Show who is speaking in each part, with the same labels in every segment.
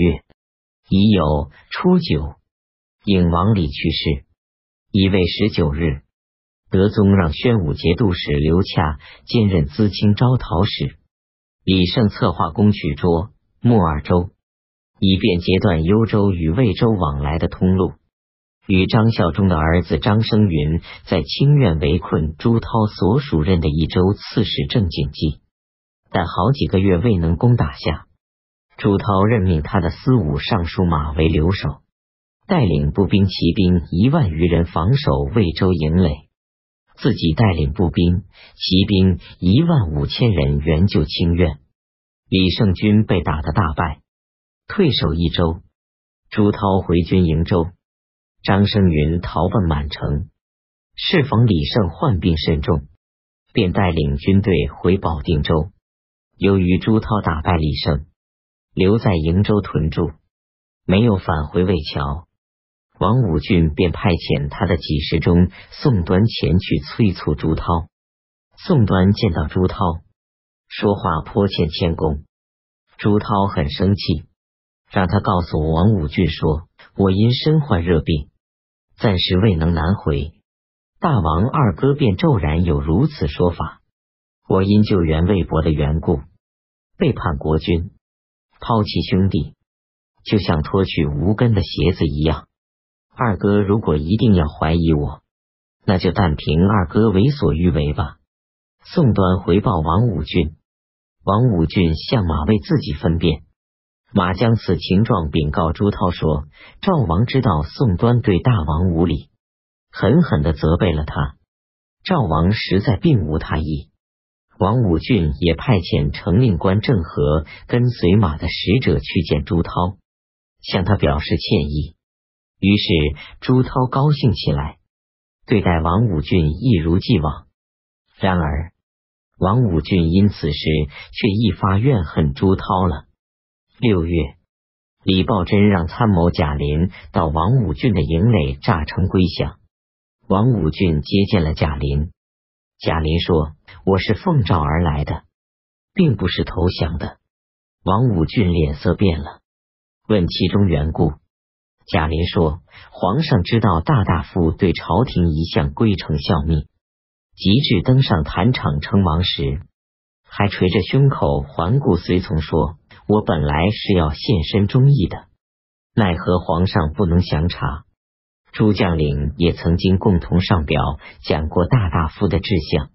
Speaker 1: 月，已有初九，应王李去世，已未十九日。德宗让宣武节度使刘洽兼任资清招讨使，李胜策划攻取涿、莫二州，以便截断幽州与魏州往来的通路。与张孝忠的儿子张生云在清苑围困朱涛所属任的一州刺史郑景济，但好几个月未能攻打下。朱涛任命他的司武尚书马为留守，带领步兵、骑兵一万余人防守魏州营垒。自己带领步兵、骑兵一万五千人援救清苑，李胜军被打得大败，退守益州。朱涛回军营州，张生云逃奔满城，适逢李胜患病甚重，便带领军队回保定州。由于朱涛打败李胜，留在瀛州屯驻，没有返回魏桥。王武俊便派遣他的几十中宋端前去催促朱涛。宋端见到朱涛，说话颇欠谦恭。朱涛很生气，让他告诉王武俊说：“我因身患热病，暂时未能南回。大王二哥便骤然有如此说法。我因救援魏博的缘故，背叛国君，抛弃兄弟，就像脱去无根的鞋子一样。”二哥如果一定要怀疑我，那就但凭二哥为所欲为吧。宋端回报王武俊，王武俊向马为自己分辨。马将此情状禀告朱涛说：“赵王知道宋端对大王无礼，狠狠的责备了他。赵王实在并无他意。”王武俊也派遣承令官郑和跟随马的使者去见朱涛，向他表示歉意。于是朱涛高兴起来，对待王武俊一如既往。然而王武俊因此事却一发怨恨朱涛了。六月，李抱真让参谋贾林到王武俊的营垒炸城归降。王武俊接见了贾林，贾林说：“我是奉诏而来的，并不是投降的。”王武俊脸色变了，问其中缘故。贾林说：“皇上知道大大夫对朝廷一向归诚效命，及至登上坛场称王时，还捶着胸口环顾随从，说：‘我本来是要献身忠义的，奈何皇上不能详查。’诸将领也曾经共同上表讲过大大夫的志向。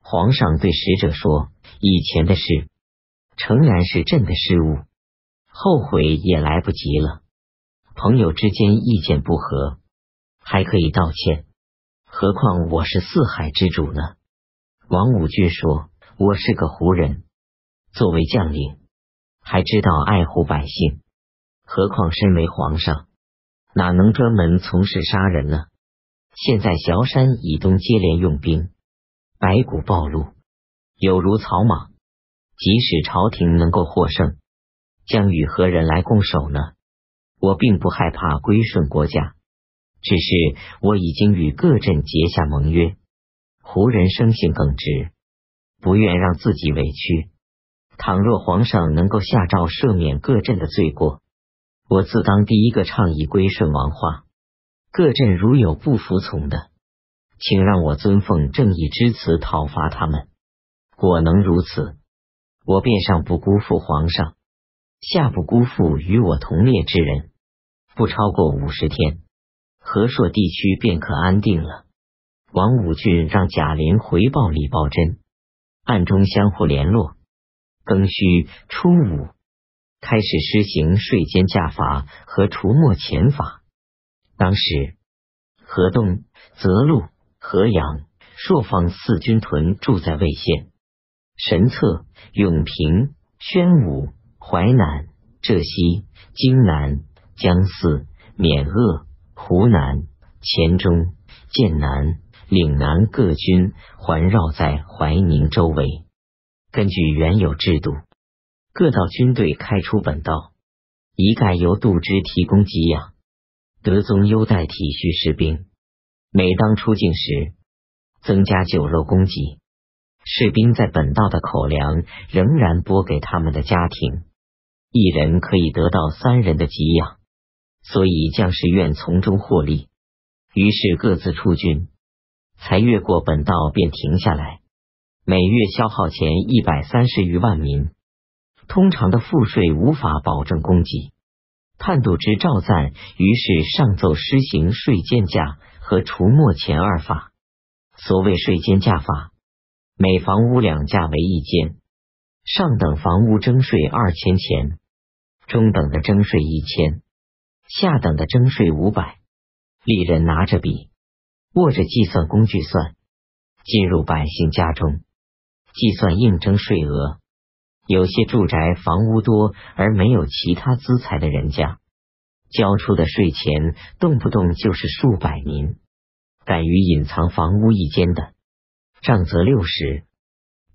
Speaker 1: 皇上对使者说：‘以前的事，诚然是朕的失误，后悔也来不及了。’”朋友之间意见不合，还可以道歉，何况我是四海之主呢？王武俊说：“我是个胡人，作为将领，还知道爱护百姓，何况身为皇上，哪能专门从事杀人呢？现在萧山以东接连用兵，白骨暴露，有如草莽。即使朝廷能够获胜，将与何人来共守呢？”我并不害怕归顺国家，只是我已经与各镇结下盟约。胡人生性耿直，不愿让自己委屈。倘若皇上能够下诏赦免各镇的罪过，我自当第一个倡议归顺王化。各镇如有不服从的，请让我尊奉正义之词讨伐他们。果能如此，我便上不辜负皇上。下不辜负与我同列之人，不超过五十天，和硕地区便可安定了。王武俊让贾林回报李抱珍，暗中相互联络。庚戌初五，开始施行税监价法和除没钱法。当时，河东、泽路、河阳、朔方四军屯驻在魏县，神策、永平、宣武。淮南、浙西、荆南、江泗、沔鄂、湖南、黔中、剑南、岭南各军环绕在淮宁周围。根据原有制度，各道军队开出本道，一概由杜支提供给养。德宗优待体恤士兵，每当出境时，增加酒肉供给。士兵在本道的口粮仍然拨给他们的家庭。一人可以得到三人的给养，所以将士愿从中获利。于是各自出军，才越过本道便停下来，每月消耗钱一百三十余万民。通常的赋税无法保证供给。判度之赵赞于是上奏施行税监价和除没钱二法。所谓税监价法，每房屋两价为一间，上等房屋征税二千钱，中等的征税一千，下等的征税五百。吏人拿着笔，握着计算工具算，进入百姓家中，计算应征税额。有些住宅房屋多而没有其他资财的人家，交出的税钱动不动就是数百民。敢于隐藏房屋一间的，杖责六十，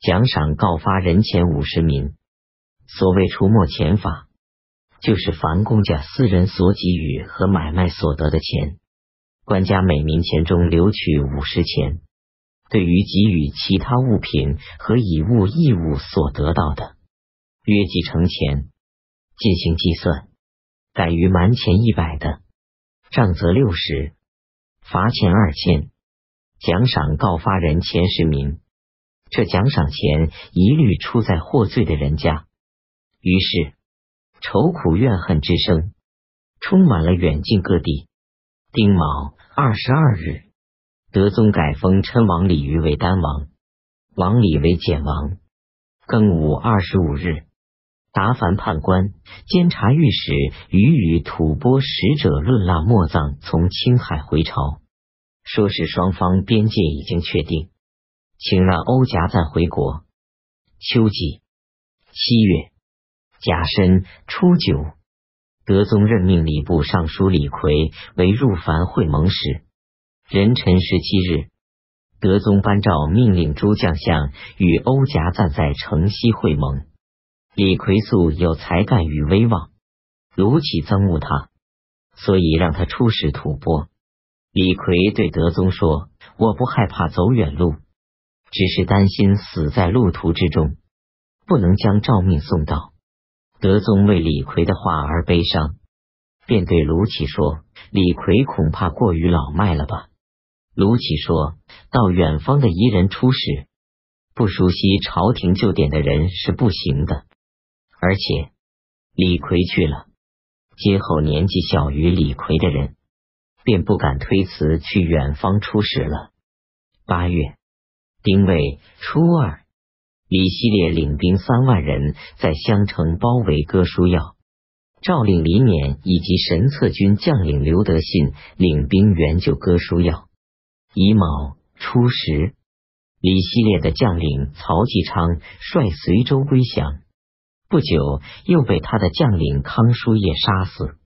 Speaker 1: 奖赏告发人钱五十名。所谓除没钱法，就是凡公家私人所给予和买卖所得的钱。官家每民钱中留取五十钱，对于给予其他物品和以物易物所得到的，约计成钱进行计算。敢于瞒钱一百的，杖责六十，罚钱二千，奖赏告发人前十名。这奖赏钱一律出在获罪的人家。于是愁苦怨恨之声充满了远近各地。丁卯。二十二日，德宗改封称王李于为丹王，王李为简王。庚午二十五日，达凡判官、监察御史与与吐蕃使者论腊莫藏从青海回朝，说是双方边界已经确定，请让欧夹赞回国。秋季七月甲申初九。德宗任命礼部尚书李逵为入凡会盟使。壬辰十七日，德宗颁诏命令诸将相与欧夹赞在城西会盟。李逵素有才干与威望，卢杞憎恶他，所以让他出使吐蕃。李逵对德宗说：“我不害怕走远路，只是担心死在路途之中，不能将诏命送到。”德宗为李逵的话而悲伤，便对卢杞说：“李逵恐怕过于老迈了吧？”卢杞说到：“远方的夷人出使，不熟悉朝廷旧典的人是不行的。而且李逵去了，今后年纪小于李逵的人，便不敢推辞去远方出使了。”八月丁未初二。李希烈领兵三万人，在襄城包围哥舒要。诏令李勉以及神策军将领刘德信领兵援救哥舒要。乙卯初十，李希烈的将领曹继昌率随州归降，不久又被他的将领康叔业杀死。